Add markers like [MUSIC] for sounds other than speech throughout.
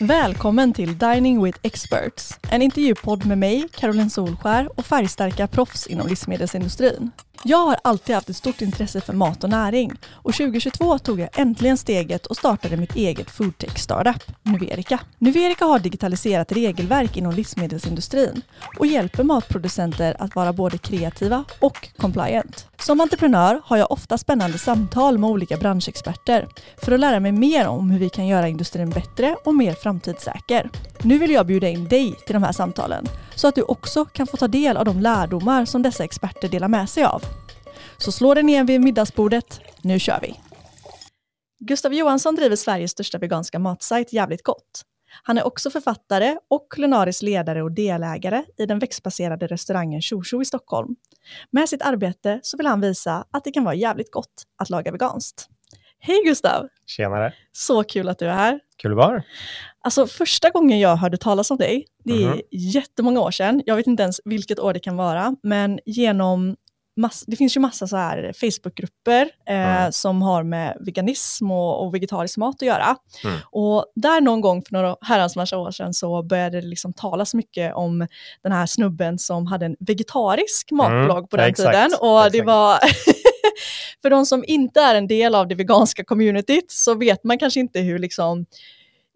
Välkommen till Dining with Experts, en intervjupodd med mig, Caroline Solskär och färgstarka proffs inom livsmedelsindustrin. Jag har alltid haft ett stort intresse för mat och näring och 2022 tog jag äntligen steget och startade mitt eget foodtech startup, Nuverica. Nuverica har digitaliserat regelverk inom livsmedelsindustrin och hjälper matproducenter att vara både kreativa och compliant. Som entreprenör har jag ofta spännande samtal med olika branschexperter för att lära mig mer om hur vi kan göra industrin bättre och mer framtidssäker. Nu vill jag bjuda in dig till de här samtalen så att du också kan få ta del av de lärdomar som dessa experter delar med sig av. Så slå dig ner vid middagsbordet, nu kör vi! Gustav Johansson driver Sveriges största veganska matsajt Jävligt Gott. Han är också författare och kulinarisk ledare och delägare i den växtbaserade restaurangen Tjo i Stockholm. Med sitt arbete så vill han visa att det kan vara jävligt gott att laga veganskt. Hej Gustav! Tjenare! Så kul att du är här. Kul att vara. Alltså första gången jag hörde talas om dig, det är Mhm. jättemånga år sedan, jag vet inte ens vilket år det kan vara, men genom mass, det finns ju massa så här Facebookgrupper eh, Mm. som har med veganism och, och vegetarisk mat att göra. Mm. Och där någon gång för några herrans massa år sedan så började det liksom talas mycket om den här snubben som hade en vegetarisk matblogg på den Mm, exakt, tiden. Och det exakt. var [LAUGHS] för de som inte är en del av det veganska communityt så vet man kanske inte hur liksom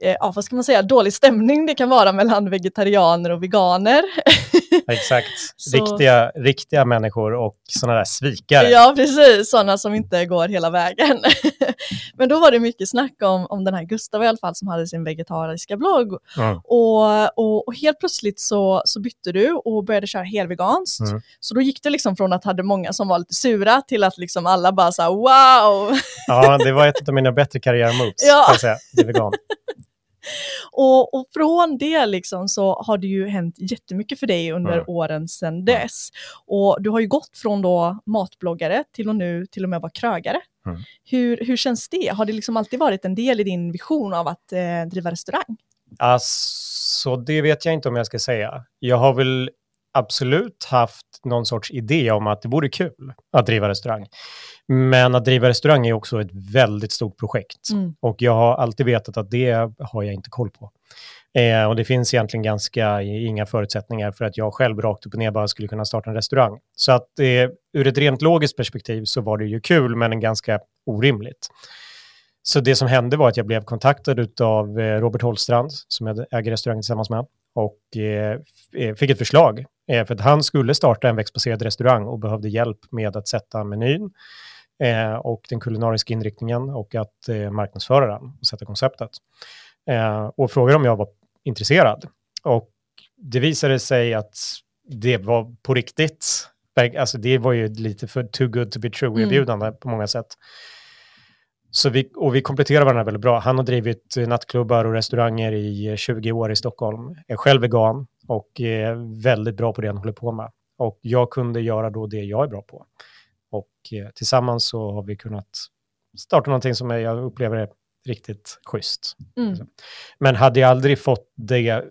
ja, vad ska man säga, dålig stämning det kan vara mellan vegetarianer och veganer. [LAUGHS] Exakt. Riktiga, riktiga människor och sådana där svikare. Ja, precis, sådana som inte går hela vägen. [LAUGHS] Men då var det mycket snack om, om den här Gustav i alla fall som hade sin vegetariska blogg. Mm. Och, och, och helt plötsligt så, så bytte du och började köra helveganskt. Mm. Så då gick det liksom från att hade många som var lite sura till att liksom alla bara här, wow! Ja, det var ett av mina bättre karriärmoves, [LAUGHS] Ja. kan jag säga. Det vegan. [LAUGHS] Och, och från det liksom så har det ju hänt jättemycket för dig under Mm. åren sedan dess. Och du har ju gått från då matbloggare till att nu till och med vara krögare. Mm. Hur, hur känns det? Har det liksom alltid varit en del i din vision av att eh, driva restaurang? Alltså, det vet jag inte om jag ska säga. Jag har väl absolut haft någon sorts idé om att det vore kul att driva restaurang. Men att driva restaurang är också ett väldigt stort projekt. Mm. Och jag har alltid vetat att det har jag inte koll på. Eh, och det finns egentligen ganska inga förutsättningar för att jag själv rakt upp och ner bara skulle kunna starta en restaurang. Så att eh, ur ett rent logiskt perspektiv så var det ju kul, men en ganska orimligt. Så det som hände var att jag blev kontaktad av eh, Robert Holstrand, som jag äger restaurangen tillsammans med, och eh, eh, fick ett förslag. Eh, för att han skulle starta en växtbaserad restaurang och behövde hjälp med att sätta menyn eh, och den kulinariska inriktningen och att eh, marknadsföra den och sätta konceptet. Eh, och frågade om jag var intresserad. Och det visade sig att det var på riktigt. Alltså det var ju lite för too good to be Mm. true-erbjudande på många sätt. Så vi, och vi kompletterar varandra väldigt bra. Han har drivit eh, nattklubbar och restauranger i eh, 20 år i Stockholm. Är själv vegan och är väldigt bra på det han håller på med. Och jag kunde göra då det jag är bra på. Och eh, tillsammans så har vi kunnat starta någonting som jag upplever är riktigt schysst. Mm. Men hade jag aldrig fått det,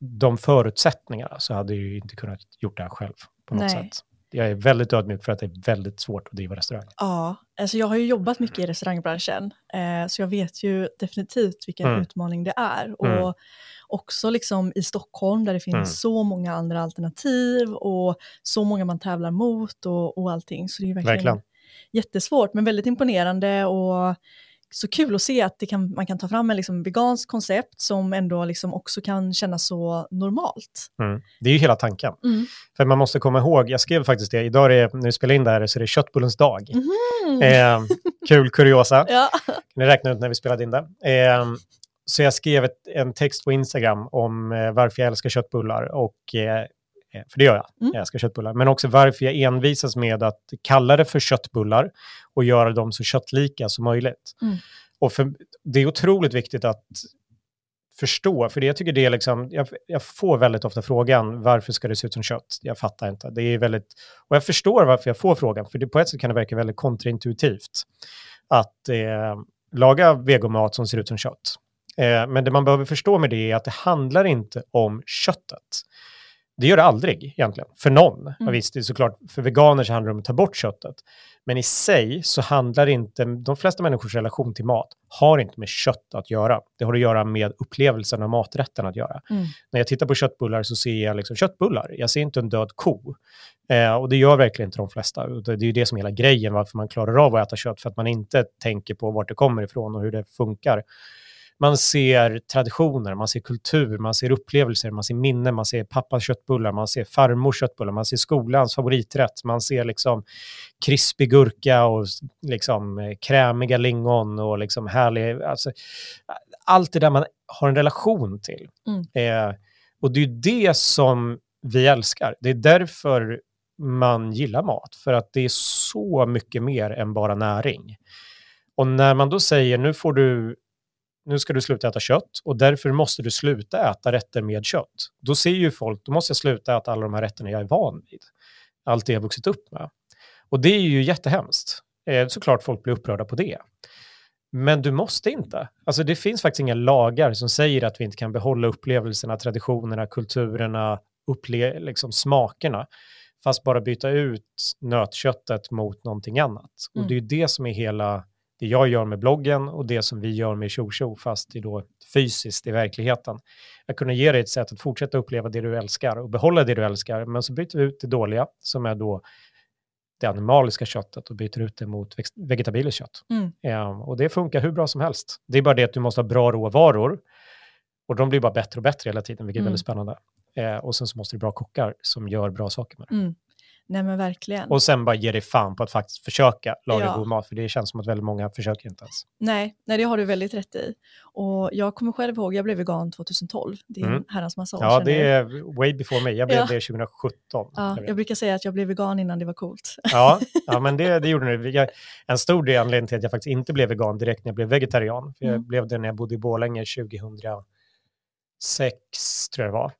de förutsättningarna så hade jag ju inte kunnat gjort det här själv på något Nej. sätt. Jag är väldigt ödmjuk för att det är väldigt svårt att driva restaurang. Ja, alltså jag har ju jobbat mycket i restaurangbranschen, eh, så jag vet ju definitivt vilken Mm. utmaning det är. Och Mm. också liksom i Stockholm där det finns Mm. så många andra alternativ och så många man tävlar mot och, och allting. Så det är ju verkligen, Verkligen. jättesvårt, men väldigt imponerande och så kul att se att det kan, man kan ta fram en liksom vegansk koncept som ändå liksom också kan kännas så normalt. Mm. Det är ju hela tanken. Mm. För man måste komma ihåg, jag skrev faktiskt det, idag är när vi spelar in det här så är det köttbullens dag. Mhm. Eh, kul kuriosa, [LAUGHS] Ja. ni räkna ut när vi spelade in det. Eh, så jag skrev ett, en text på Instagram om eh, varför jag älskar köttbullar. Och, eh, för det gör jag, Mm. jag älskar köttbullar. Men också varför jag envisas med att kalla det för köttbullar och göra dem så köttlika som möjligt. Mm. Och för, det är otroligt viktigt att förstå, för det, jag tycker det är liksom, jag, jag får väldigt ofta frågan, varför ska det se ut som kött? Jag fattar inte. Det är väldigt, och jag förstår varför jag får frågan, för det, på ett sätt kan det verka väldigt kontraintuitivt att eh, laga vegomat som ser ut som kött. Eh, men det man behöver förstå med det är att det handlar inte om köttet. Det gör det aldrig egentligen, för någon. Mm. Mm. Visst, det är såklart, för veganer så handlar det om att ta bort köttet. Men i sig så handlar inte, de flesta människors relation till mat har inte med kött att göra. Det har att göra med upplevelsen av maträtten att göra. Mm. När jag tittar på köttbullar så ser jag liksom köttbullar. Jag ser inte en död ko. Eh, och det gör verkligen inte de flesta. Det är ju det som är hela grejen varför man klarar av att äta kött. För att man inte tänker på vart det kommer ifrån och hur det funkar. Man ser traditioner, man ser kultur, man ser upplevelser, man ser minnen, man ser pappas köttbullar, man ser farmors köttbullar, man ser skolans favoriträtt, man ser liksom krispig gurka och liksom eh, krämiga lingon och liksom härlig, alltså allt det där man har en relation till. Mm. Eh, och det är det som vi älskar. Det är därför man gillar mat, för att det är så mycket mer än bara näring. Och när man då säger nu får du nu ska du sluta äta kött och därför måste du sluta äta rätter med kött. Då ser ju folk, då måste jag sluta äta alla de här rätterna jag är van vid. Allt det jag vuxit upp med. Och det är ju jättehemskt. Eh, såklart folk blir upprörda på det. Men du måste inte. Alltså det finns faktiskt inga lagar som säger att vi inte kan behålla upplevelserna, traditionerna, kulturerna, upple liksom smakerna. Fast bara byta ut nötköttet mot någonting annat. Mm. Och det är ju det som är hela det jag gör med bloggen och det som vi gör med Tjo fast det är då fysiskt i verkligheten. Att kunna ge dig ett sätt att fortsätta uppleva det du älskar och behålla det du älskar, men så byter vi ut det dåliga som är då det animaliska köttet och byter ut det mot vegetabiliskt kött. Mm. Eh, och det funkar hur bra som helst. Det är bara det att du måste ha bra råvaror och de blir bara bättre och bättre hela tiden, vilket är Mm. väldigt spännande. Eh, och sen så måste du ha bra kockar som gör bra saker med det. Mm. Nej men verkligen. Och sen bara ge dig fan på att faktiskt försöka laga Ja. god mat, för det känns som att väldigt många försöker inte ens. Nej, nej, det har du väldigt rätt i. Och jag kommer själv ihåg, jag blev vegan 2012. Det är en Mm. herrans massa år Ja, det är way before me. Jag blev Ja. det 2017. Ja, jag brukar säga att jag blev vegan innan det var coolt. Ja, [LAUGHS] ja men det, det gjorde du. Jag, en stor del anledning till att jag faktiskt inte blev vegan direkt när jag blev vegetarian. För Jag Mm. blev det när jag bodde i Borlänge 2006, tror jag det var.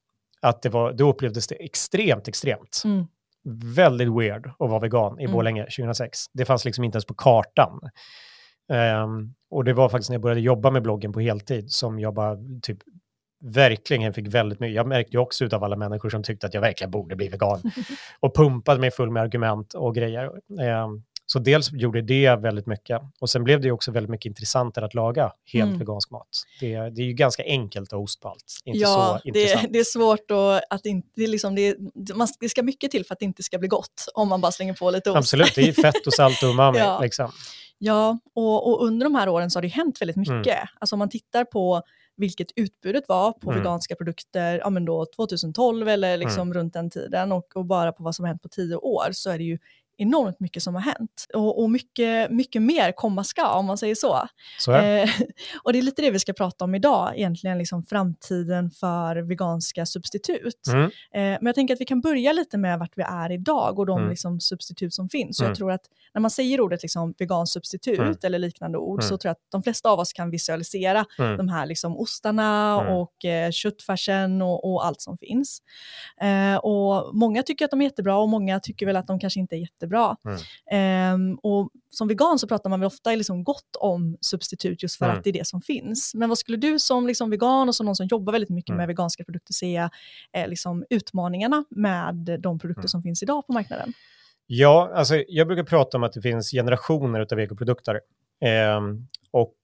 Att det var, då upplevdes det extremt, extremt. Mm. Väldigt weird att vara vegan i Mm. Borlänge 2006. Det fanns liksom inte ens på kartan. Ehm, och det var faktiskt när jag började jobba med bloggen på heltid som jag bara typ verkligen fick väldigt mycket. Jag märkte ju också av alla människor som tyckte att jag verkligen borde bli vegan [LAUGHS] och pumpade mig full med argument och grejer. Ehm, så dels gjorde det väldigt mycket och sen blev det ju också väldigt mycket intressantare att laga helt Mm. vegansk mat. Det, det är ju ganska enkelt att ha ost på allt, inte ja, så det, intressant. det är svårt att, att inte, det, liksom, det, man, det ska mycket till för att det inte ska bli gott om man bara slänger på lite ost. Absolut, det är fett och salt och umami. [LAUGHS] Ja. liksom. Ja, och, och under de här åren så har det hänt väldigt Mm. mycket. Alltså om man tittar på vilket utbudet var på Mm. veganska produkter ja, men då 2012 eller liksom runt den tiden och, och bara på vad som har hänt på tio år så är det ju enormt mycket som har hänt. Och, och mycket, mycket mer komma ska om man säger så. Så. Eh, [LAUGHS] och det är lite det vi ska prata om idag, egentligen liksom framtiden för veganska substitut. Mm. Eh, men jag tänker att vi kan börja lite med vart vi är idag och de Mm. liksom, substitut som finns. Så Mm. jag tror att när man säger ordet liksom, vegansubstitut Mm. eller liknande ord Mm. så tror jag att de flesta av oss kan visualisera Mm. de här liksom, ostarna Mm. och eh, köttfärsen och, och allt som finns. Eh, och många tycker att de är jättebra och många tycker väl att de kanske inte är jättebra. Mm. Ehm, och som vegan så pratar man väl ofta liksom gott om substitut just för Mm. att det är det som finns. Men vad skulle du som liksom vegan och som någon som jobbar väldigt mycket Mm. med veganska produkter säga är liksom utmaningarna med de produkter Mm. som finns idag på marknaden? Ja, alltså jag brukar prata om att det finns generationer av ekoprodukter. Ehm, och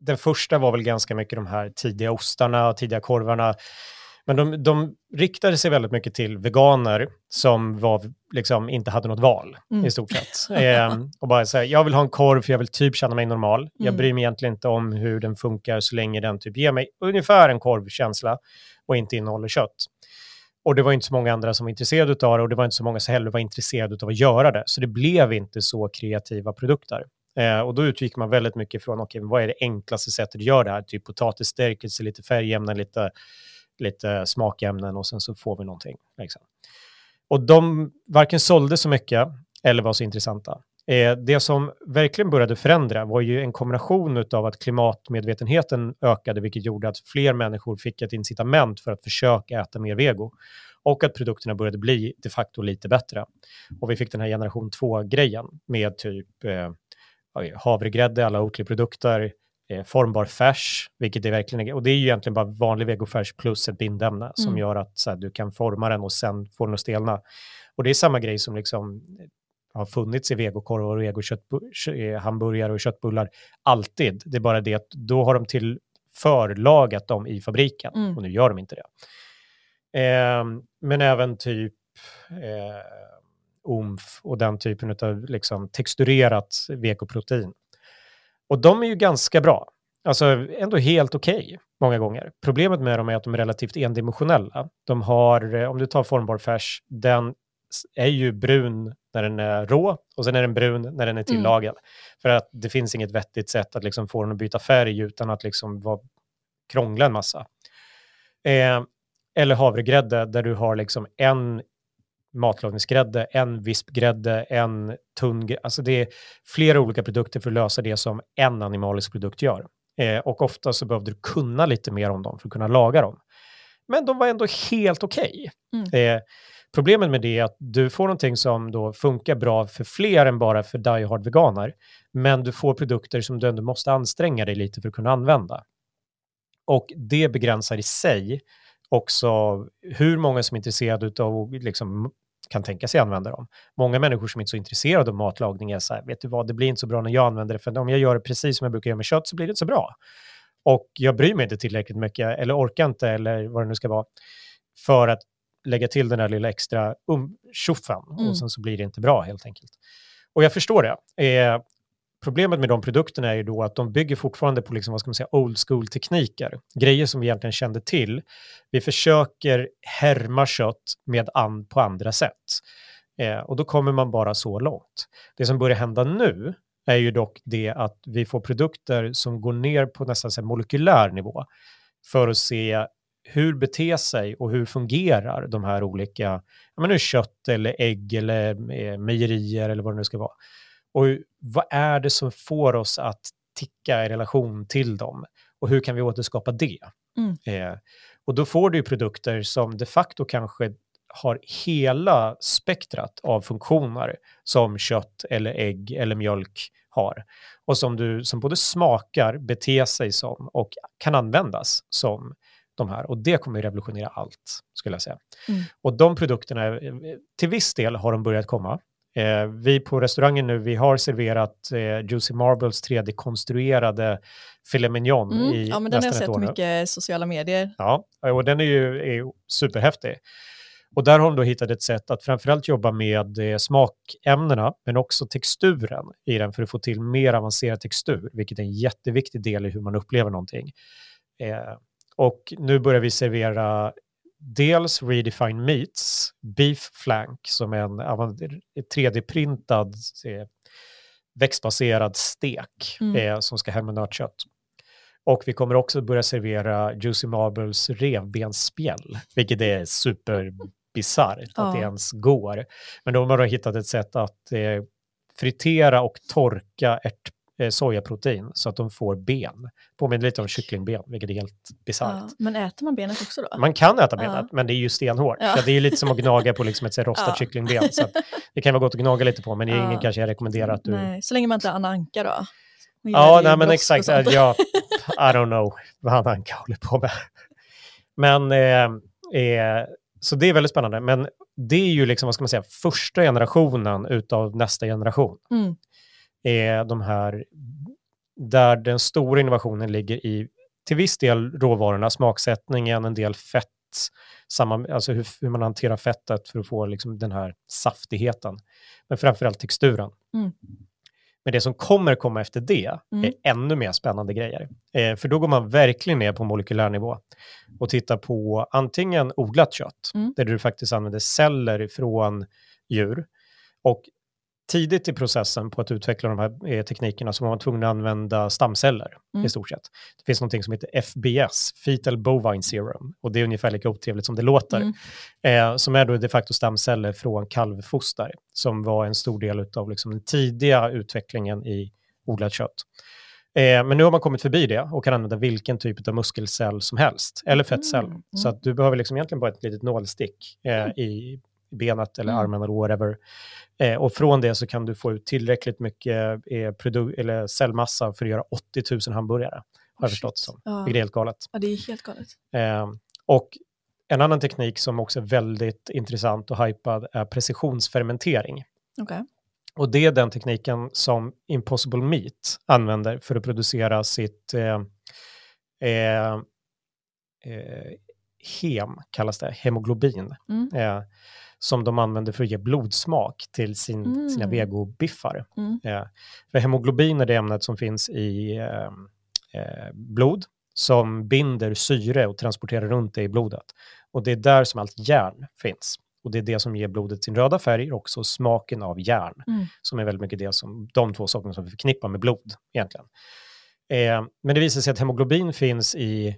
den första var väl ganska mycket de här tidiga ostarna och tidiga korvarna. Men de, de riktade sig väldigt mycket till veganer som var, liksom, inte hade något val Mm. i stort sett. [LAUGHS] Ehm, och bara säga, jag vill ha en korv för jag vill typ känna mig normal. Jag Mm. bryr mig egentligen inte om hur den funkar så länge den typ ger mig ungefär en korvkänsla och inte innehåller kött. Och det var inte så många andra som var intresserade av det och det var inte så många som heller var intresserade av att göra det. Så det blev inte så kreativa produkter. Eh, och då utgick man väldigt mycket från, okej, vad är det enklaste sättet att göra det här? Typ potatisstärkelse, lite färgämnen, lite, lite smakämnen och sen så får vi någonting. Liksom. Och de varken sålde så mycket eller var så intressanta. Eh, det som verkligen började förändra var ju en kombination av att klimatmedvetenheten ökade, vilket gjorde att fler människor fick ett incitament för att försöka äta mer vego. Och att produkterna började bli de facto lite bättre. Och vi fick den här generation 2-grejen med typ eh, havregrädde, alla Oatly-produkter, eh, formbar färs, vilket är verkligen, och det är ju egentligen bara vanlig vegofärs plus ett bindämne som Mm. gör att så här, du kan forma den och sen få den att stelna. Och det är samma grej som liksom har funnits i vegokorvar och vegohamburgare och köttbullar alltid. Det är bara det att då har de till förlagat dem i fabriken Mm. och nu gör de inte det. Ehm, men även typ eh, omf och den typen av liksom, texturerat vegoprotein. Och de är ju ganska bra. Alltså ändå helt okej många gånger. Problemet med dem är att de är relativt endimensionella. De har, eh, om du tar formbar färs, den är ju brun när den är rå och sen är den brun när den är tillagad. För att det finns inget vettigt sätt att liksom få den att byta färg utan att liksom vara, krångla en massa. Eh, eller havregrädde där du har liksom en matlagningsgrädde, en vispgrädde, en tunn gr- Alltså det är flera olika produkter för att lösa det som en animalisk produkt gör. Eh, och ofta så behövde du kunna lite mer om dem för att kunna laga dem. Men de var ändå helt okej. Mm. Eh, problemet med det är att du får någonting som då funkar bra för fler än bara för die hard veganer. Men du får produkter som du ändå måste anstränga dig lite för att kunna använda. Och det begränsar i sig också hur många som är intresserade av och liksom kan tänka sig använda dem. Många människor som inte är så intresserade av matlagning är så här, vet du vad, det blir inte så bra när jag använder det, för om jag gör det precis som jag brukar göra med kött så blir det inte så bra. Och jag bryr mig inte tillräckligt mycket, eller orkar inte, eller vad det nu ska vara, för att lägga till den där lilla extra um, tjoffen Mm. och sen så blir det inte bra helt enkelt. Och jag förstår det. Eh, problemet med de produkterna är ju då att de bygger fortfarande på liksom, vad ska man säga, old school tekniker. Grejer som vi egentligen kände till. Vi försöker härma kött med an på andra sätt. Eh, och då kommer man bara så långt. Det som börjar hända nu är ju dock det att vi får produkter som går ner på nästan så här molekylär nivå för att se hur beter sig och hur fungerar de här olika, ja men nu kött eller ägg eller eh, mejerier eller vad det nu ska vara. Och vad är det som får oss att ticka i relation till dem? Och hur kan vi återskapa det? Mm. Eh, och då får du produkter som de facto kanske har hela spektrat av funktioner som kött eller ägg eller mjölk har. Och som, du, som både smakar, beter sig som och kan användas som de här. Och det kommer revolutionera allt, skulle jag säga. Mm. Och de produkterna, eh, till viss del har de börjat komma. Eh, vi på restaurangen nu, vi har serverat eh, Juicy Marbles 3D-konstruerade filet mignon Mm. i Ja, men den har jag sett mycket i sociala medier. Ja, och den är ju är superhäftig. Och där har de då hittat ett sätt att framförallt jobba med eh, smakämnena, men också texturen i den för att få till mer avancerad textur, vilket är en jätteviktig del i hur man upplever någonting. Eh, och nu börjar vi servera dels Redefined Meats, Beef Flank, som är en avan- 3D-printad eh, växtbaserad stek Mm. eh, som ska hem med nötkött. Och vi kommer också börja servera Juicy Marbles revbensspjäll, vilket är superbisarrt att Ja. det ens går. Men då har man då hittat ett sätt att eh, fritera och torka ärt, sojaprotein så att de får ben. Påminner lite om kycklingben, vilket är helt bisarrt. Ja, men äter man benet också då? Man kan äta Ja. benet, men det är ju stenhårt. Ja. Det är lite som att gnaga på liksom ett [LAUGHS] rostat Ja. kycklingben. Så det kan vara gott att gnaga lite på, men det är Ja. ingen kanske jag rekommenderar att du... Nej, så länge man inte är Anna Anka då. Ja, nej, men exakt. Ja, [LAUGHS] I don't know vad han Anka håller på med. Men, eh, eh, så det är väldigt spännande. Men det är ju liksom, vad ska man säga, första generationen utav nästa generation. Mm. Är de här, där den stora innovationen ligger i, till viss del råvarorna, smaksättningen, en del fett, samma, alltså hur, hur man hanterar fettet för att få liksom den här saftigheten. Men framförallt texturen. Mm. Men det som kommer komma efter det Mm. är ännu mer spännande grejer. Eh, för då går man verkligen ner på molekylär nivå och tittar på antingen odlat kött, Mm. där du faktiskt använder celler från djur. Och tidigt i processen på att utveckla de här eh, teknikerna så var man tvungen att använda stamceller Mm. i stort sett. Det finns någonting som heter FBS, Fetal Bovine Serum, och det är ungefär lika otrevligt som det låter. Mm. Eh, som är då de facto stamceller från kalvfoster, som var en stor del av liksom den tidiga utvecklingen i odlat kött. Eh, men nu har man kommit förbi det och kan använda vilken typ av muskelcell som helst, eller fettcell. Mm, mm. Så att du behöver liksom egentligen bara ett litet nålstick eh, i benet eller Mm. armen eller whatever. Eh, och från det så kan du få ut tillräckligt mycket eh, produ- eller cellmassa för att göra 80 000 hamburgare. Har jag förstått det som. Ja. Vilket är helt galet. ja, det är helt galet. Eh, och en annan teknik som också är väldigt intressant och hypad är precisionsfermentering. Okej. Och det är den tekniken som Impossible Meat använder för att producera sitt eh, eh, eh, hem, kallas det, hemoglobin, Mm. eh, som de använder för att ge blodsmak till sin, Mm. sina vegobiffar. Mm. Eh, för hemoglobin är det ämnet som finns i eh, eh, blod som binder syre och transporterar runt det i blodet. Och det är där som allt järn finns. Och det är det som ger blodet sin röda färg och också smaken av järn, Mm. som är väldigt mycket det som de två sakerna som vi förknippar med blod egentligen. Eh, men det visar sig att hemoglobin finns i,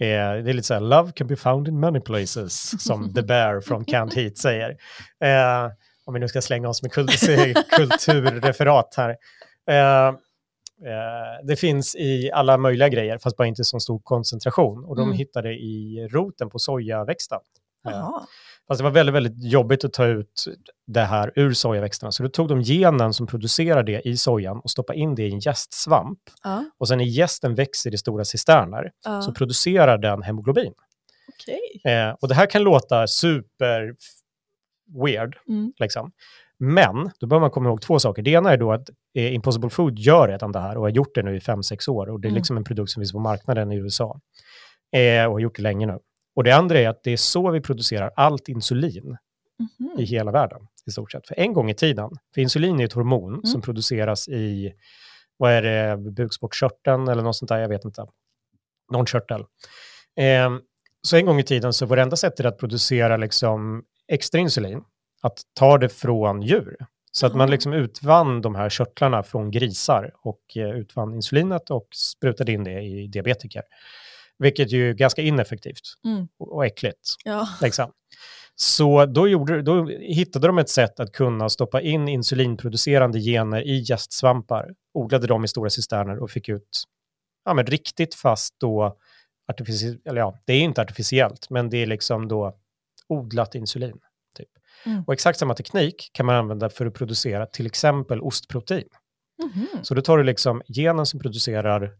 eh, det är lite så här, love can be found in many places, som [LAUGHS] The Bear från Can't Heat säger. Eh, om vi nu ska slänga oss med kul [LAUGHS] kulturreferat här. Eh, eh, det finns i alla möjliga grejer, fast bara inte så stor koncentration. Och de Mm. hittade i roten på sojaväxten. Fast det var väldigt, väldigt jobbigt att ta ut det här ur sojaväxterna. Så då tog de genen som producerar det i sojan och stoppade in det i en jästsvamp. Ja. Och sen när jästen växer i stora cisterner Ja. så producerar den hemoglobin. Okej. Eh, och det här kan låta super weird, Mm. liksom. Men då bör man komma ihåg två saker. Det ena är då att eh, Impossible Food gör redan det här och har gjort det nu i fem sex år. Och det är Mm. liksom en produkt som finns på marknaden i USA. Eh, och har gjort det länge nu. Och det andra är att det är så vi producerar allt insulin Mhm. i hela världen i stort sett. För en gång i tiden, för insulin är ett hormon Mm. som produceras i, vad är det, bukspottkörteln eller något sånt där, jag vet inte. Någon körtel. Eh, så en gång i tiden så var det enda sättet att producera liksom extra insulin, att ta det från djur. Så att man liksom utvann de här körtlarna från grisar och eh, utvann insulinet och sprutade in det i diabetiker. Vilket ju är ganska ineffektivt Mm. och, äckligt. Ja. Liksom. Så då, gjorde, då hittade de ett sätt att kunna stoppa in insulinproducerande gener i jästsvampar, odlade dem i stora cisterner och fick ut ja, men riktigt fast då, artifici- eller ja, det är inte artificiellt, men det är liksom då odlat insulin. Typ. Mm. Och exakt samma teknik kan man använda för att producera till exempel ostprotein. Mhm. Så då tar du liksom genen som producerar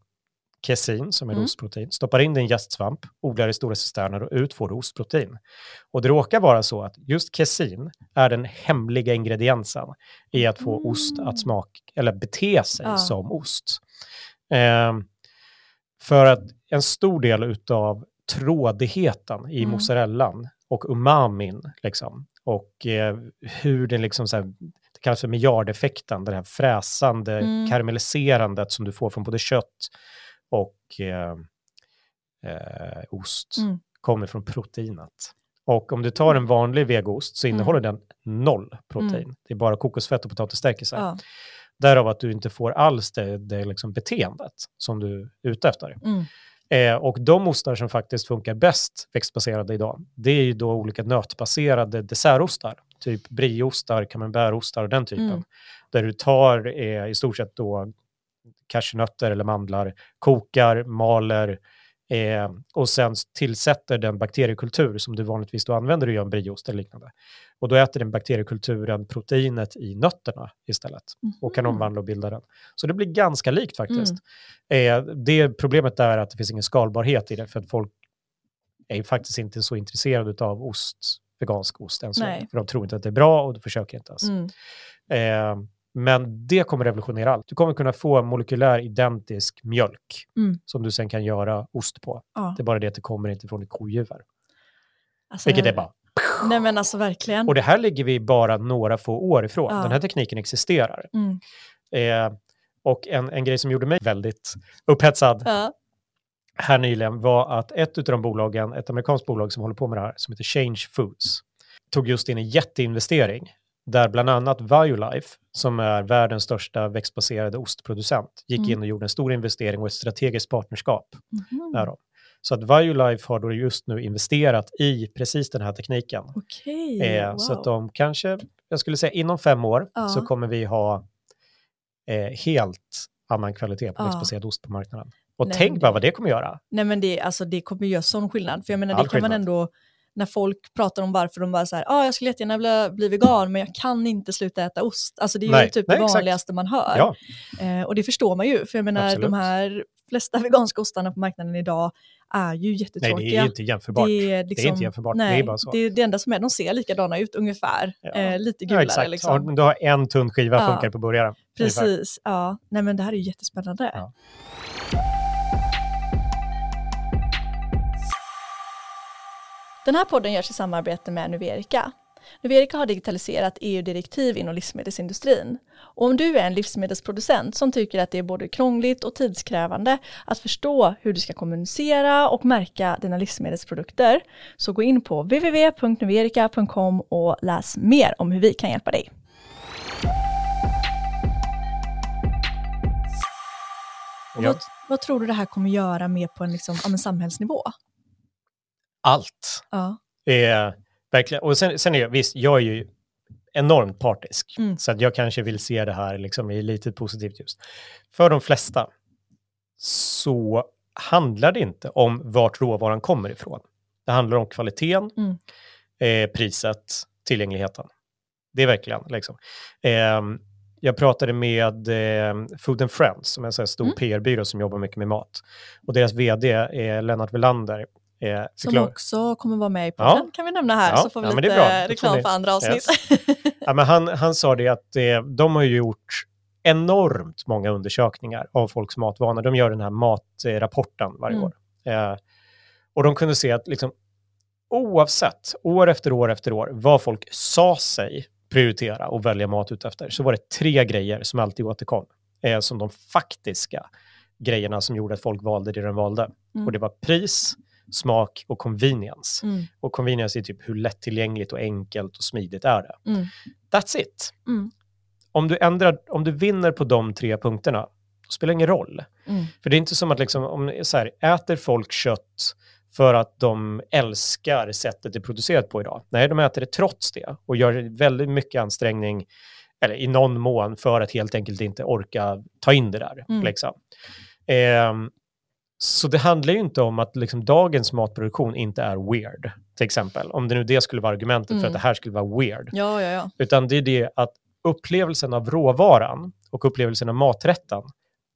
kesin, som är Mm. ostprotein, stoppar in det i en jästsvamp, odlar i stora cisterner och ut får du ostprotein. Och det råkar vara så att just kesin är den hemliga ingrediensen i att få ost Mm. att smaka, eller bete sig Ja. som ost. Ehm, för att en stor del av trådigheten i Mm. mozzarellan och umamin, liksom, och eh, hur den liksom så här, det kallas för miljardeffekten, det här fräsande, Mm. karamelliserandet som du får från både kött och eh, eh, ost, Mm. kommer från proteinet. Och om du tar en vanlig vegost så innehåller den noll protein. Det är bara kokosfett och potatisstärkelse. Ja. Därav att du inte får alls det, det liksom beteendet som du är ute efter. Mm. Eh, och de ostar som faktiskt funkar bäst växtbaserade idag, det är ju då olika nötbaserade dessertostar. Typ brieostar, camembertostar och den typen. Mm. Där du tar eh, i stort sett då cashewnötter eller mandlar, kokar, maler eh, och sen tillsätter den bakteriekultur som du vanligtvis då använder i att göra en brieost eller liknande. Och då äter den bakteriekulturen proteinet i nötterna istället och kan Mhm. omvandla och bilda den. Så det blir ganska likt faktiskt. Eh, det problemet är att det finns ingen skalbarhet i det för att folk är faktiskt inte så intresserade av ost, vegansk ost än så länge. För de tror inte att det är bra och de försöker inte ens. Mm. Eh, men det kommer revolutionera allt. Du kommer kunna få molekylär identisk mjölk Mm. som du sen kan göra ost på. Ja. Det är bara det att det kommer inte från kodjuver. Alltså, Vilket är bara... Nej men alltså verkligen. Och det här ligger vi bara några få år ifrån. Ja. Den här tekniken existerar. Mm. Eh, och en, en grej som gjorde mig väldigt upphetsad Ja. här nyligen var att ett av de bolagen, ett amerikanskt bolag som håller på med det här, som heter Change Foods, tog just in en jätteinvestering där bland annat Violife, som är världens största växtbaserade ostproducent, gick Mm. in och gjorde en stor investering och ett strategiskt partnerskap Mhm. med dem. Så att Violife har då just nu investerat i precis den här tekniken. Okej, Eh, wow. Så att de kanske, jag skulle säga inom fem år, Ja. så kommer vi ha eh, helt annan kvalitet på Ja. växtbaserad ost på marknaden. Och Nej, tänk bara vad det kommer göra. Nej men det, alltså, det kommer göra sån skillnad. För jag menar All det kan man skillnad. ändå, när folk pratar om varför de bara så här, ah, jag skulle jättegärna vilja bli vegan men jag kan inte sluta äta ost. Alltså det är Nej, ju typ nej, det exakt. vanligaste man hör. Ja, Eh, och det förstår man ju, för jag menar Absolut. de här flesta [LAUGHS] veganska ostarna på marknaden idag är ju nej, jättetråkiga. det är ju inte jämförbart. Det är, liksom, inte jämförbart, det är Nej, bara så. Det, är det enda som är, de ser likadana ut ungefär. Ja. Eh, lite Ja, gulare exakt. liksom. Ja, du har en tunn skiva Ja. funkar på burgaren. ungefär. Precis, ja. Nej men det här är ju jättespännande. Ja. Den här podden görs i samarbete med Nuverica. Nuverica har digitaliserat EU-direktiv inom livsmedelsindustrin. Och om du är en livsmedelsproducent som tycker att det är både krångligt och tidskrävande att förstå hur du ska kommunicera och märka dina livsmedelsprodukter så gå in på www.nuverica.com och läs mer om hur vi kan hjälpa dig. Ja. vad, vad tror du det här kommer göra mer på en liksom, men samhällsnivå? Allt. Ja. Eh, verkligen. Och sen, sen är jag, visst, jag är ju enormt partisk. Mm. Så att jag kanske vill se det här liksom i lite positivt ljus. För de flesta så handlar det inte om vart råvaran kommer ifrån. Det handlar om kvaliteten, Mm. eh, priset, tillgängligheten. Det är verkligen liksom. Eh, jag pratade med eh, Food and Friends, som är en sån här stor Mm. PR-byrå som jobbar mycket med mat. Och deras vd är Lennart Welander. Eh, Som också kommer vara med i Ja. podden kan vi nämna här Ja, så får vi ja, lite reklam för andra [LAUGHS] avsnitt. [LAUGHS] Ja, men han, han sa det att eh, de har gjort enormt många undersökningar av folks matvanor. De gör den här matrapporten varje Mm. år. Eh, och de kunde se att liksom, oavsett, år efter år efter år, vad folk sa sig prioritera och välja mat ut efter, så var det tre grejer som alltid återkom. Eh, som de faktiska grejerna som gjorde att folk valde det de valde. Mm. Och det var pris, smak och convenience. Mm. Och convenience är typ hur lättillgängligt och enkelt och smidigt är det. Mm. That's it. Mm. Om, du ändrar, om du vinner på de tre punkterna, då spelar det ingen roll. Mm. För det är inte som att liksom, om, så här, äter folk kött för att de älskar sättet det är producerat på idag? Nej, de äter det trots det och gör väldigt mycket ansträngning, eller i någon mån, för att helt enkelt inte orka ta in det där. Mm. Liksom. Ehm, så det handlar ju inte om att liksom, dagens matproduktion inte är weird, till exempel. Om det nu det skulle vara argumentet för Mm. att det här skulle vara weird. Ja, ja, ja. Utan det är det att upplevelsen av råvaran och upplevelsen av maträtten,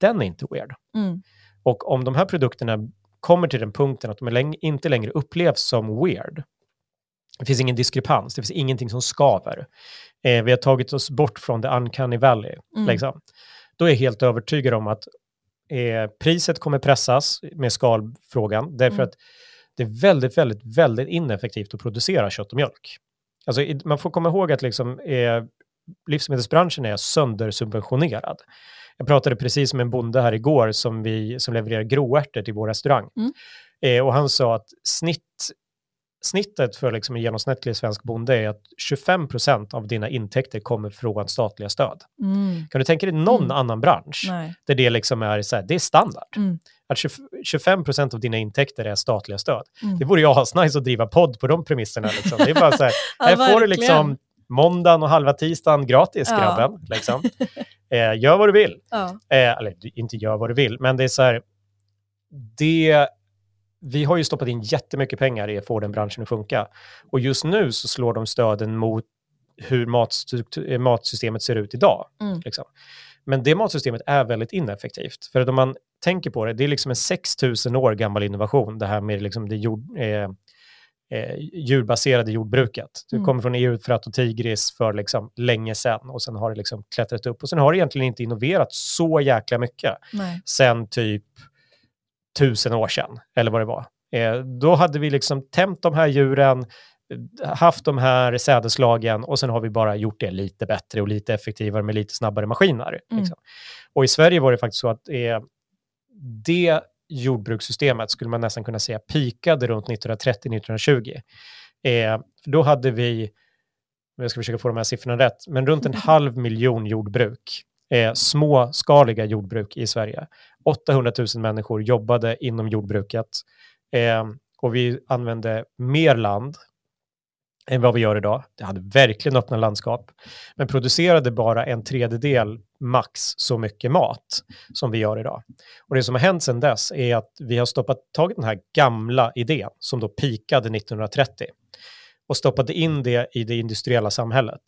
den är inte weird. Mm. Och om de här produkterna kommer till den punkten att de läng- inte längre upplevs som weird, det finns ingen diskrepans, det finns ingenting som skaver. Eh, vi har tagit oss bort från the uncanny valley. Mm. Liksom. Då är jag helt övertygad om att eh, priset kommer pressas med skalfrågan, därför Mm. att det är väldigt, väldigt, väldigt ineffektivt att producera kött och mjölk. Alltså, man får komma ihåg att liksom, eh, livsmedelsbranschen är söndersubventionerad. Jag pratade precis med en bonde här igår som, vi, som levererar gråärtor till vår restaurang. Mm. Eh, och han sa att snitt, snittet för liksom en genomsnittlig svensk bonde är att 25% av dina intäkter kommer från statliga stöd. Mm. Kan du tänka dig någon Mm. annan bransch Nej. där det liksom är, så här, det är standard? Mm. Att 20 25% av dina intäkter är statliga stöd. Mm. Det vore ju asnice att driva podd på de premisserna. Liksom. Det är bara så här, [LAUGHS] Ja, här får du liksom måndagen och halva tisdagen gratis Ja. grabben. Liksom. [LAUGHS] Eh, gör vad du vill. Ja. Eh, eller inte gör vad du vill, men det är så här, det, vi har ju stoppat in jättemycket pengar i att få den branschen att funka. Och just nu så slår de stöden mot hur eh, matsystemet ser ut idag. Mm. Liksom. Men det matsystemet är väldigt ineffektivt. För att om man tänker på det, det är liksom en 6000 år gammal innovation, det här med liksom det jord, eh, eh, djurbaserade jordbruket. Det Mm. kommer från Eufrat och Tigris för liksom länge sedan och sen har det liksom klättrat upp och sen har det egentligen inte innoverat så jäkla mycket Nej. sen typ tusen år sedan, eller vad det var. Eh, då hade vi liksom tämt de här djuren, haft de här sädeslagen och sen har vi bara gjort det lite bättre och lite effektivare med lite snabbare maskiner. Mm. Liksom. Och i Sverige var det faktiskt så att eh, det jordbrukssystemet skulle man nästan kunna säga pikade runt 1930-1920. Eh, då hade vi, jag ska försöka få de här siffrorna rätt, men runt en halv miljon jordbruk, eh, småskaliga jordbruk i Sverige. 800 000 människor jobbade inom jordbruket eh, och vi använde mer land än vad vi gör idag. Det hade verkligen öppna landskap, men producerade bara en tredjedel max så mycket mat som vi gör idag. Och det som har hänt sedan dess är att vi har stoppat, tagit den här gamla idén som då pikade 1930 och stoppade in det i det industriella samhället.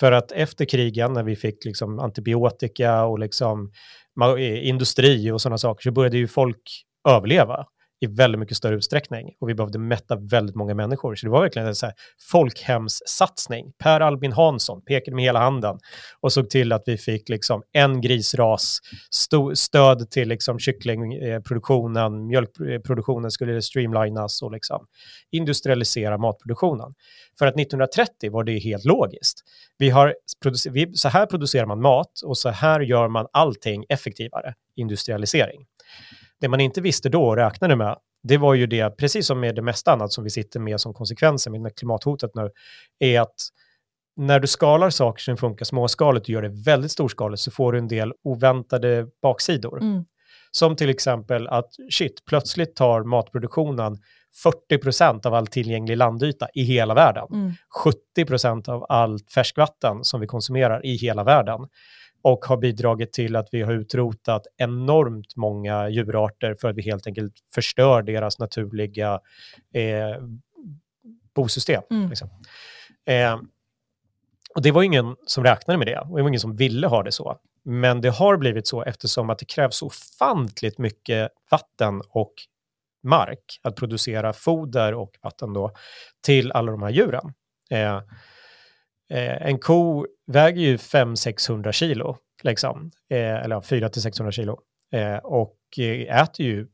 För att efter krigen, när vi fick liksom antibiotika och liksom eh, industri och sådana saker, så började ju folk överleva i väldigt mycket större utsträckning och vi behövde mätta väldigt många människor. Så det var verkligen en så här folkhemssatsning. Per Albin Hansson pekade med hela handen och såg till att vi fick liksom en grisras, stöd till liksom kycklingproduktionen, mjölkproduktionen skulle streamlinas och liksom industrialisera matproduktionen. För att 1930 var det helt logiskt. Vi har, vi, så här producerar man mat och så här gör man allting effektivare, industrialisering. Det man inte visste då och räknade med, det var ju det, precis som med det mesta annat som vi sitter med som konsekvenser med klimathotet nu, är att när du skalar saker som funkar småskaligt och gör det väldigt storskaligt så får du en del oväntade baksidor. Mm. Som till exempel att shit, plötsligt tar matproduktionen 40% av all tillgänglig landyta i hela världen. Mm. 70% av allt färskvatten som vi konsumerar i hela världen och har bidragit till att vi har utrotat enormt många djurarter för att vi helt enkelt förstör deras naturliga eh, bosystem. Mm. Liksom. Eh, och det var ingen som räknade med det och det var ingen som ville ha det så. Men det har blivit så eftersom att det krävs ofantligt mycket vatten och mark att producera foder och vatten då till alla de här djuren. Eh, Eh, en ko väger ju 500-600 kilo, liksom. eh, eller 400-600 kilo, eh, och eh, äter ju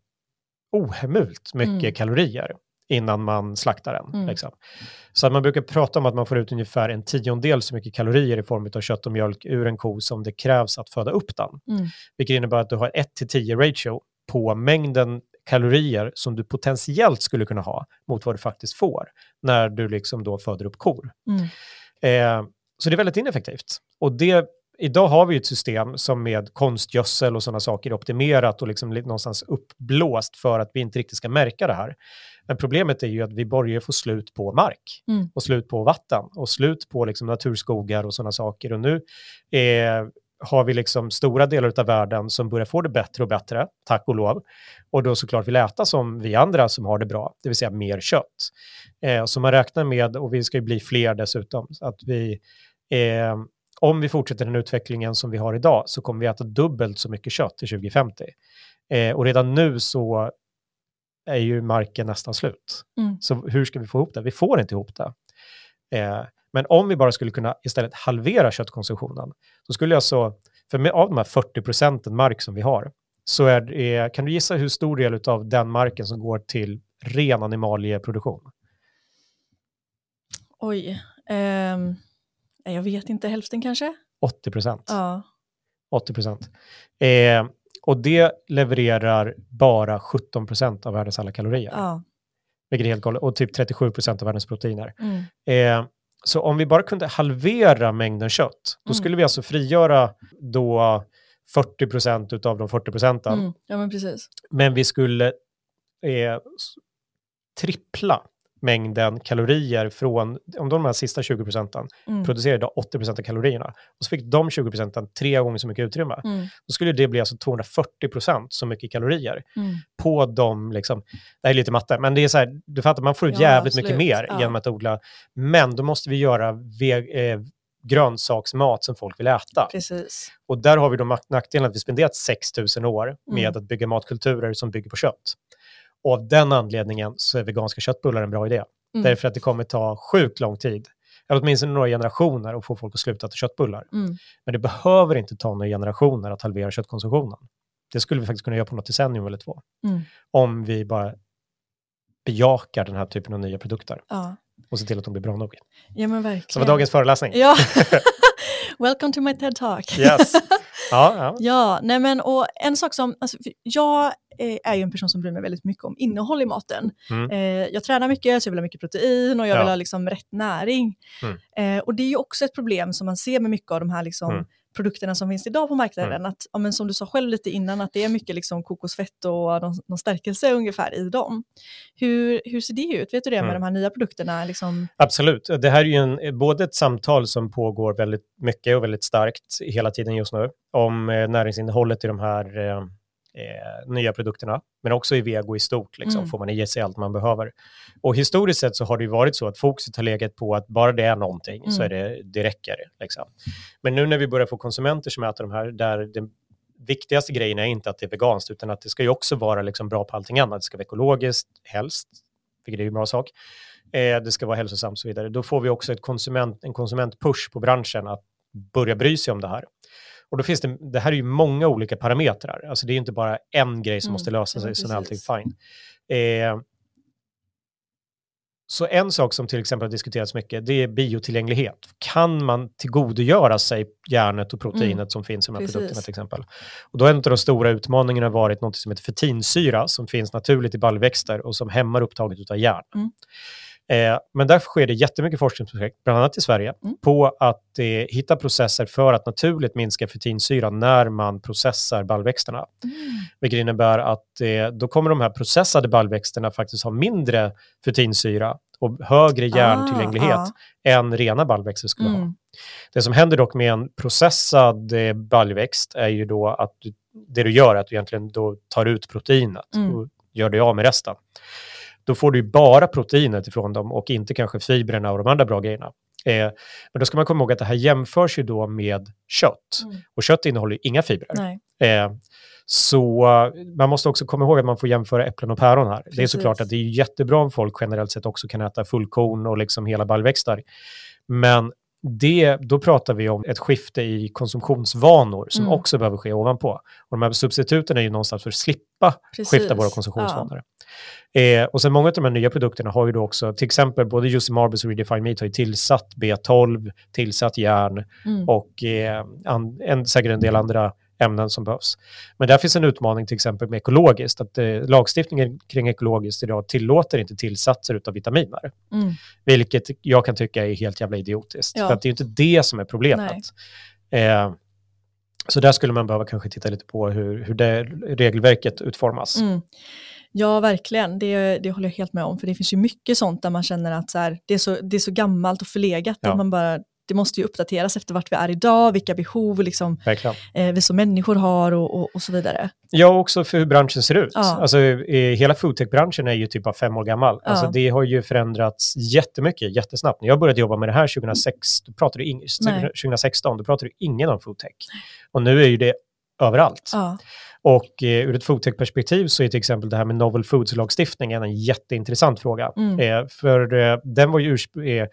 ohemult mycket mm. kalorier innan man slaktar den. Mm. Liksom. Så att man brukar prata om att man får ut ungefär en tiondel så mycket kalorier i form av kött och mjölk ur en ko som det krävs att föda upp den. Mm. Vilket innebär att du har 1 till 10 ratio på mängden kalorier som du potentiellt skulle kunna ha mot vad du faktiskt får när du liksom då föder upp kor. Mm. Eh, så det är väldigt ineffektivt. Och det, idag har vi ett system som med konstgödsel och sådana saker är optimerat och liksom någonstans uppblåst för att vi inte riktigt ska märka det här. Men problemet är ju att vi börjar få slut på mark mm. och slut på vatten och slut på liksom naturskogar och sådana saker. Och nu är har vi liksom stora delar av världen som börjar få det bättre och bättre, tack och lov. Och då såklart vill äta som vi andra som har det bra, det vill säga mer kött. Eh, så man räknar med, och vi ska ju bli fler dessutom, att vi, eh, om vi fortsätter den utvecklingen som vi har idag så kommer vi äta dubbelt så mycket kött till 2050. Eh, och redan nu så är ju marken nästan slut. Mm. Så hur ska vi få ihop det? Vi får inte ihop det. Men om vi bara skulle kunna istället halvera köttkonsumtionen, så skulle jag så, för med, av de här 40 procenten mark som vi har, så är det, kan du gissa hur stor del av den marken som går till ren animalieproduktion? Oj, um, jag vet inte, hälften kanske? 80 procent. Ja. 80 procent. Eh, och det levererar bara 17 procent av världens alla kalorier. Ja. Vilket är helt galet. Och typ 37 procent av världens proteiner. Mm. Eh, så om vi bara kunde halvera mängden kött, då mm. skulle vi alltså frigöra då 40 procent av de 40 procenten. Mm. Ja, men precis. Men vi skulle eh, trippla mängden kalorier från, om de här sista 20 procenten mm. producerar idag 80 procent av kalorierna, och så fick de 20 procenten tre gånger så mycket utrymme, mm. då skulle det bli alltså 240 procent så mycket kalorier mm. på de, liksom, det här är lite matte, men det är så här, du fattar, man får ut ja, jävligt absolut. mycket mer ja. genom att odla, men då måste vi göra ve- eh, grönsaksmat som folk vill äta. Precis. Och där har vi då nackdelen att vi spenderat 6 000 år med mm. att bygga matkulturer som bygger på kött. Och av den anledningen så är veganska köttbullar en bra idé. Mm. Därför att det kommer ta sjukt lång tid, eller åtminstone några generationer, att få folk att sluta äta köttbullar. Mm. Men det behöver inte ta några generationer att halvera köttkonsumtionen. Det skulle vi faktiskt kunna göra på något decennium eller två. Mm. Om vi bara bejakar den här typen av nya produkter. Ja. Och ser till att de blir bra nog. Ja, men verkligen. Så var dagens föreläsning. Ja. [LAUGHS] Welcome to my TED-talk. Yes. Ja, ja. ja nej men, och en sak som, alltså, jag eh, är ju en person som bryr mig väldigt mycket om innehåll i maten. Mm. Eh, jag tränar mycket, så jag vill ha mycket protein och jag ja. vill ha liksom, rätt näring. Mm. Eh, och det är ju också ett problem som man ser med mycket av de här liksom, mm. Produkterna som finns idag på marknaden. Mm. Att, ja, men som du sa själv lite innan, att det är mycket liksom kokosfett och någon, någon stärkelse ungefär i dem. Hur, hur ser det ut? Vet du det med Mm. de här nya produkterna? Liksom? Absolut. Det här är ju en, både ett samtal som pågår väldigt mycket och väldigt starkt hela tiden just nu om eh, näringsinnehållet i de här eh, nya produkterna, men också i vego i stort, liksom, Mm. får man i sig allt man behöver. Och historiskt sett så har det ju varit så att fokuset har legat på att bara det är någonting så är Mm. det, det räcker. Liksom. Men nu när vi börjar få konsumenter som äter de här, där den viktigaste grejen är inte att det är veganskt, utan att det ska ju också vara liksom bra på allting annat. Det ska vara ekologiskt, helst, vilket är en bra sak. Eh, det ska vara hälsosamt och så vidare. Då får vi också ett konsument, en konsumentpush på branschen att börja bry sig om det här. Och då finns det, det här är ju många olika parametrar. Alltså det är ju inte bara en grej som Mm, måste lösa sig, så är allting fine. Eh, så en sak som till exempel har diskuterats mycket, det är biotillgänglighet. Kan man tillgodogöra sig järnet och proteinet Mm, som finns i de här precis. produkterna till exempel? Och då har en av de stora utmaningarna varit något som heter fetinsyra som finns naturligt i baljväxter och som hämmar upptaget av järn. Mm. Eh, men därför sker det jättemycket forskningsprojekt, bland annat i Sverige, Mm. på att eh, hitta processer för att naturligt minska fetinsyran när man processar baljväxterna. Mm. Vilket innebär att eh, då kommer de här processade baljväxterna faktiskt ha mindre fetinsyra och högre järntillgänglighet Ah, än rena baljväxter skulle ah. ha. Mm. Det som händer dock med en processad eh, baljväxt är ju då att du, det du gör är att du egentligen då tar ut proteinet Mm. och gör dig av med resten. Då får du ju bara proteinet ifrån dem och inte kanske fibrerna och de andra bra grejerna. Eh, men då ska man komma ihåg att det här jämförs ju då med kött. Mm. Och kött innehåller ju inga fibrer. Eh, så eh, man måste också komma ihåg att man får jämföra äpplen och päron här. Det är Precis. såklart att det är jättebra om folk generellt sett också kan äta fullkorn och liksom hela baljväxter. Men det, då pratar vi om ett skifte i konsumtionsvanor som Mm. också behöver ske ovanpå. Och de här substituten är ju någonstans för att slippa Precis. skifta våra konsumtionsvanor. Eh, och sen många av de här nya produkterna har ju då också, till exempel både Juicy Marbles och Redefined Meat har ju tillsatt B12, tillsatt järn, Ja. Mm. och eh, an, en, säkert en del andra ämnen som behövs. Men där finns en utmaning till exempel med ekologiskt, att eh, lagstiftningen kring ekologiskt idag tillåter inte tillsatser av vitaminer, Mm. vilket jag kan tycka är helt jävla idiotiskt, Ja. för att det är ju inte det som är problemet. Eh, så där skulle man behöva kanske titta lite på hur, hur det regelverket utformas. Mm. Ja, verkligen. Det, det håller jag helt med om. För det finns ju mycket sånt där man känner att så här, det, är så, det är så gammalt och förlegat. Ja. Att man bara, det måste ju uppdateras efter vart vi är idag, vilka behov liksom, eh, vi som människor har och, och, och så vidare. Ja, också för hur branschen ser ut. Ja. Alltså, eh, hela foodtech-branschen är ju typ bara fem år gammal. Ja. Alltså, det har ju förändrats jättemycket, jättesnabbt. När jag började jobba med det här 2006, då pratade Nej. 2016, då pratade ingen om foodtech. Och nu är ju det överallt. Ja. Och eh, ur ett foodtech-perspektiv så är till exempel det här med novel foods-lagstiftningen en jätteintressant fråga. Mm. Eh, för eh, den var ju ursp- eh,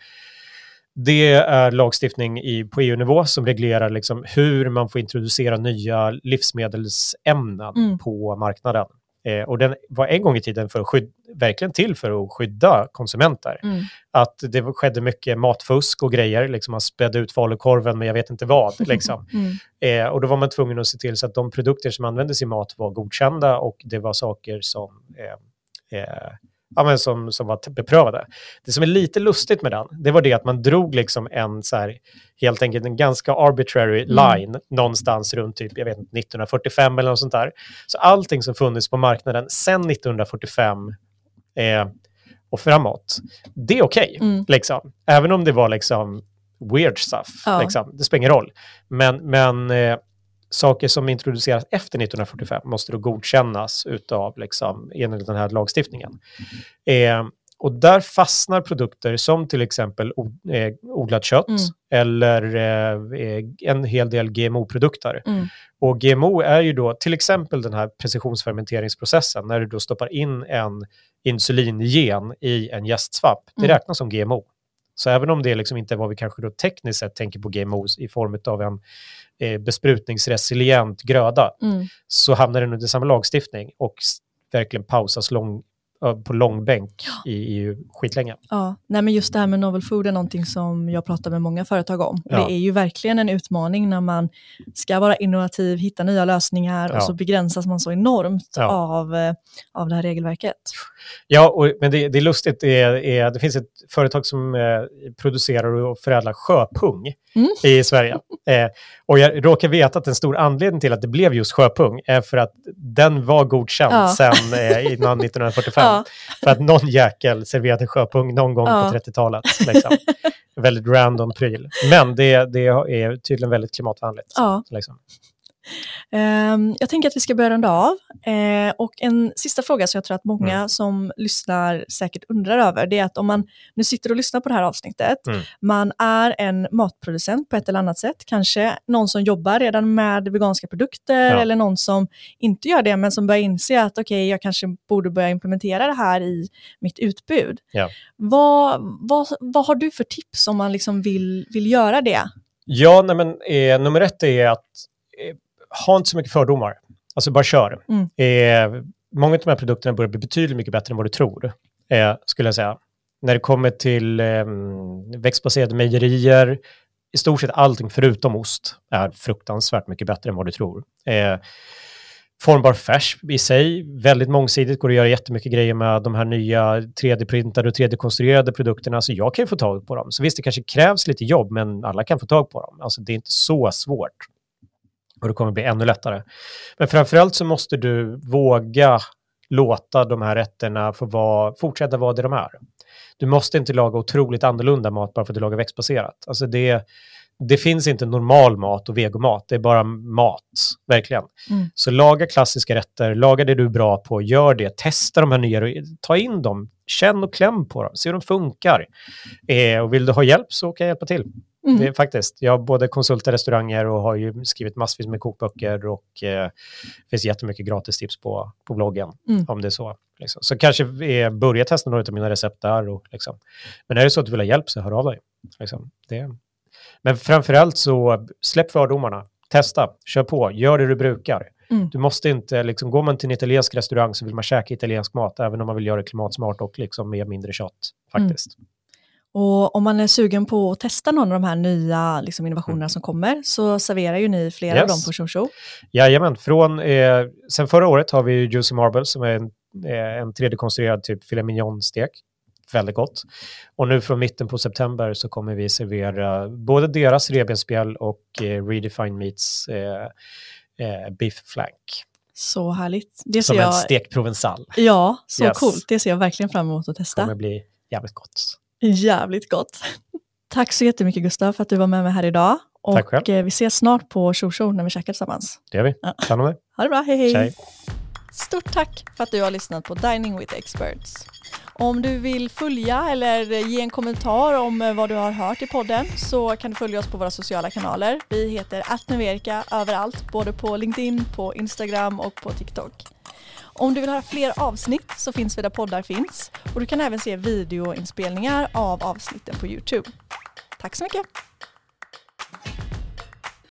det är lagstiftning i, på EU-nivå som reglerar liksom hur man får introducera nya livsmedelsämnen Mm. på marknaden. Eh, och den var en gång i tiden för att skyd- verkligen till för att skydda konsumenter. Mm. Att det skedde mycket matfusk och grejer, liksom man spädde ut falukorven med jag vet inte vad. [LAUGHS] Liksom. Mm. Eh, och då var man tvungen att se till så att de produkter som användes i mat var godkända och det var saker som, eh, eh, ja, men som, som var beprövade. Det som är lite lustigt med den, det var det att man drog liksom en så här, helt enkelt en ganska arbitrary Mm. line någonstans runt typ, jag vet inte, 1945 eller något sånt där. Så allting som funnits på marknaden sedan 1945 eh, och framåt, det är okej. Mm. Liksom. Även om det var liksom weird stuff. Ja. Liksom. Det spelar ingen roll. Men, men eh, saker som introduceras efter 1945 måste då godkännas utav liksom, enligt den här lagstiftningen. Eh, och där fastnar produkter som till exempel eh, odlat kött Mm. eller eh, eh, en hel del GMO-produkter. Mm. Och GMO är ju då till exempel den här precisionsfermenteringsprocessen när du då stoppar in en insulingen i en jästsvamp. Det Mm. räknas som GMO. Så även om det liksom inte är vad vi kanske då tekniskt sett tänker på GMOs i form av en besprutningsresilient gröda Mm. så hamnar den under samma lagstiftning och verkligen pausas lång, på långbänk i, i skitlänge. Ja, nej men just det här med novel food är någonting som jag pratar med många företag om. Ja. Det är ju verkligen en utmaning när man ska vara innovativ, hitta nya lösningar Ja. och så begränsas man så enormt Ja. av, eh, av det här regelverket. Ja, och, men det, det är lustigt. Det, är, det finns ett företag som eh, producerar och förädlar sjöpung Mm. i Sverige. Eh, och jag råkar veta att en stor anledning till att det blev just sjöpung är för att den var godkänd Ja. sedan eh, innan [LAUGHS] 1945. Ja. För att någon jäkel serverade sjöpung någon gång Ja. på 30-talet. Liksom. väldigt random pryl. Men det, det är tydligen väldigt klimatvänligt. Ja. Liksom. Ehm, jag tänker att vi ska börja runda av. Eh, och en sista fråga som jag tror att många Mm. som lyssnar säkert undrar över, det är att om man nu sitter och lyssnar på det här avsnittet, Mm. man är en matproducent på ett eller annat sätt, kanske någon som jobbar redan med veganska produkter Ja. eller någon som inte gör det, men som börjar inse att okej, jag kanske borde börja implementera det här i mitt utbud. Ja. Vad, vad, vad har du för tips om man liksom vill, vill göra det? Ja, nej, men eh, nummer ett är att eh, ha inte så mycket fördomar. Alltså bara kör. Mm. Eh, många av de här produkterna börjar bli betydligt mycket bättre än vad du tror, eh, skulle jag säga. När det kommer till eh, växtbaserade mejerier, i stort sett allting förutom ost är fruktansvärt mycket bättre än vad du tror. Eh, formbar färs i sig, väldigt mångsidigt, går att göra jättemycket grejer med de här nya 3D-printade och 3D-konstruerade produkterna, så jag kan ju få tag på dem. Så visst, det kanske krävs lite jobb, men alla kan få tag på dem. Alltså det är inte så svårt. Och det kommer bli ännu lättare. Men framförallt så måste du våga låta de här rätterna få vara, fortsätta vara det de är. Du måste inte laga otroligt annorlunda mat bara för att du lagar växtbaserat. Alltså det, det finns inte normal mat och vegomat, det är bara mat, verkligen. Mm. Så laga klassiska rätter, laga det du är bra på, gör det, testa de här nya, ta in dem, känn och kläm på dem, se hur de funkar. Eh, och vill du ha hjälp så kan jag hjälpa till. Mm. Det faktiskt, jag både konsultar restauranger och har ju skrivit massvis med kokböcker och eh, finns jättemycket gratistips på, på bloggen Mm. om det är så. Liksom. Så kanske eh, börja testa några av mina recept där. Och, liksom. Men är det så att du vill ha hjälp så hör av dig. Liksom. Det. Men framförallt så släpp fördomarna, testa, kör på, gör det du brukar. Mm. Du måste inte, liksom, går man till en italiensk restaurang så vill man käka italiensk mat, även om man vill göra det klimatsmart och liksom med mindre kött, faktiskt. Och om man är sugen på att testa någon av de här nya liksom, innovationerna som kommer så serverar ju ni flera av Mm. Yes. dem på Show. Jajamän, från, eh, sen förra året har vi Juicy Marble som är en, eh, en 3D-konstruerad typ filet mignon-stek. Väldigt gott. Och nu från mitten på september så kommer vi servera både deras revbensspjäll och eh, Redefined Meats eh, eh, beef flank. Så härligt. Det Som ser en jag, stek provençal. ja, så Yes. coolt. Det ser jag verkligen fram emot att kommer testa. bli jävligt gott. Jävligt gott. Tack så jättemycket Gustav för att du var med mig här idag. Tack Och själv. eh, vi ses snart på Show när vi käkar tillsammans. Det gör vi. Ja. Ta hand om dig. Ha det bra, hej hej! Tjej. Stort tack för att du har lyssnat på Dining with Experts. Om du vill följa eller ge en kommentar om eh, vad du har hört i podden så kan du följa oss på våra sociala kanaler. Vi heter attnuverika överallt, både på LinkedIn, på Instagram och på TikTok. Om du vill höra fler avsnitt så finns vi där poddar finns och du kan även se videoinspelningar av avsnitten på Youtube. Tack så mycket!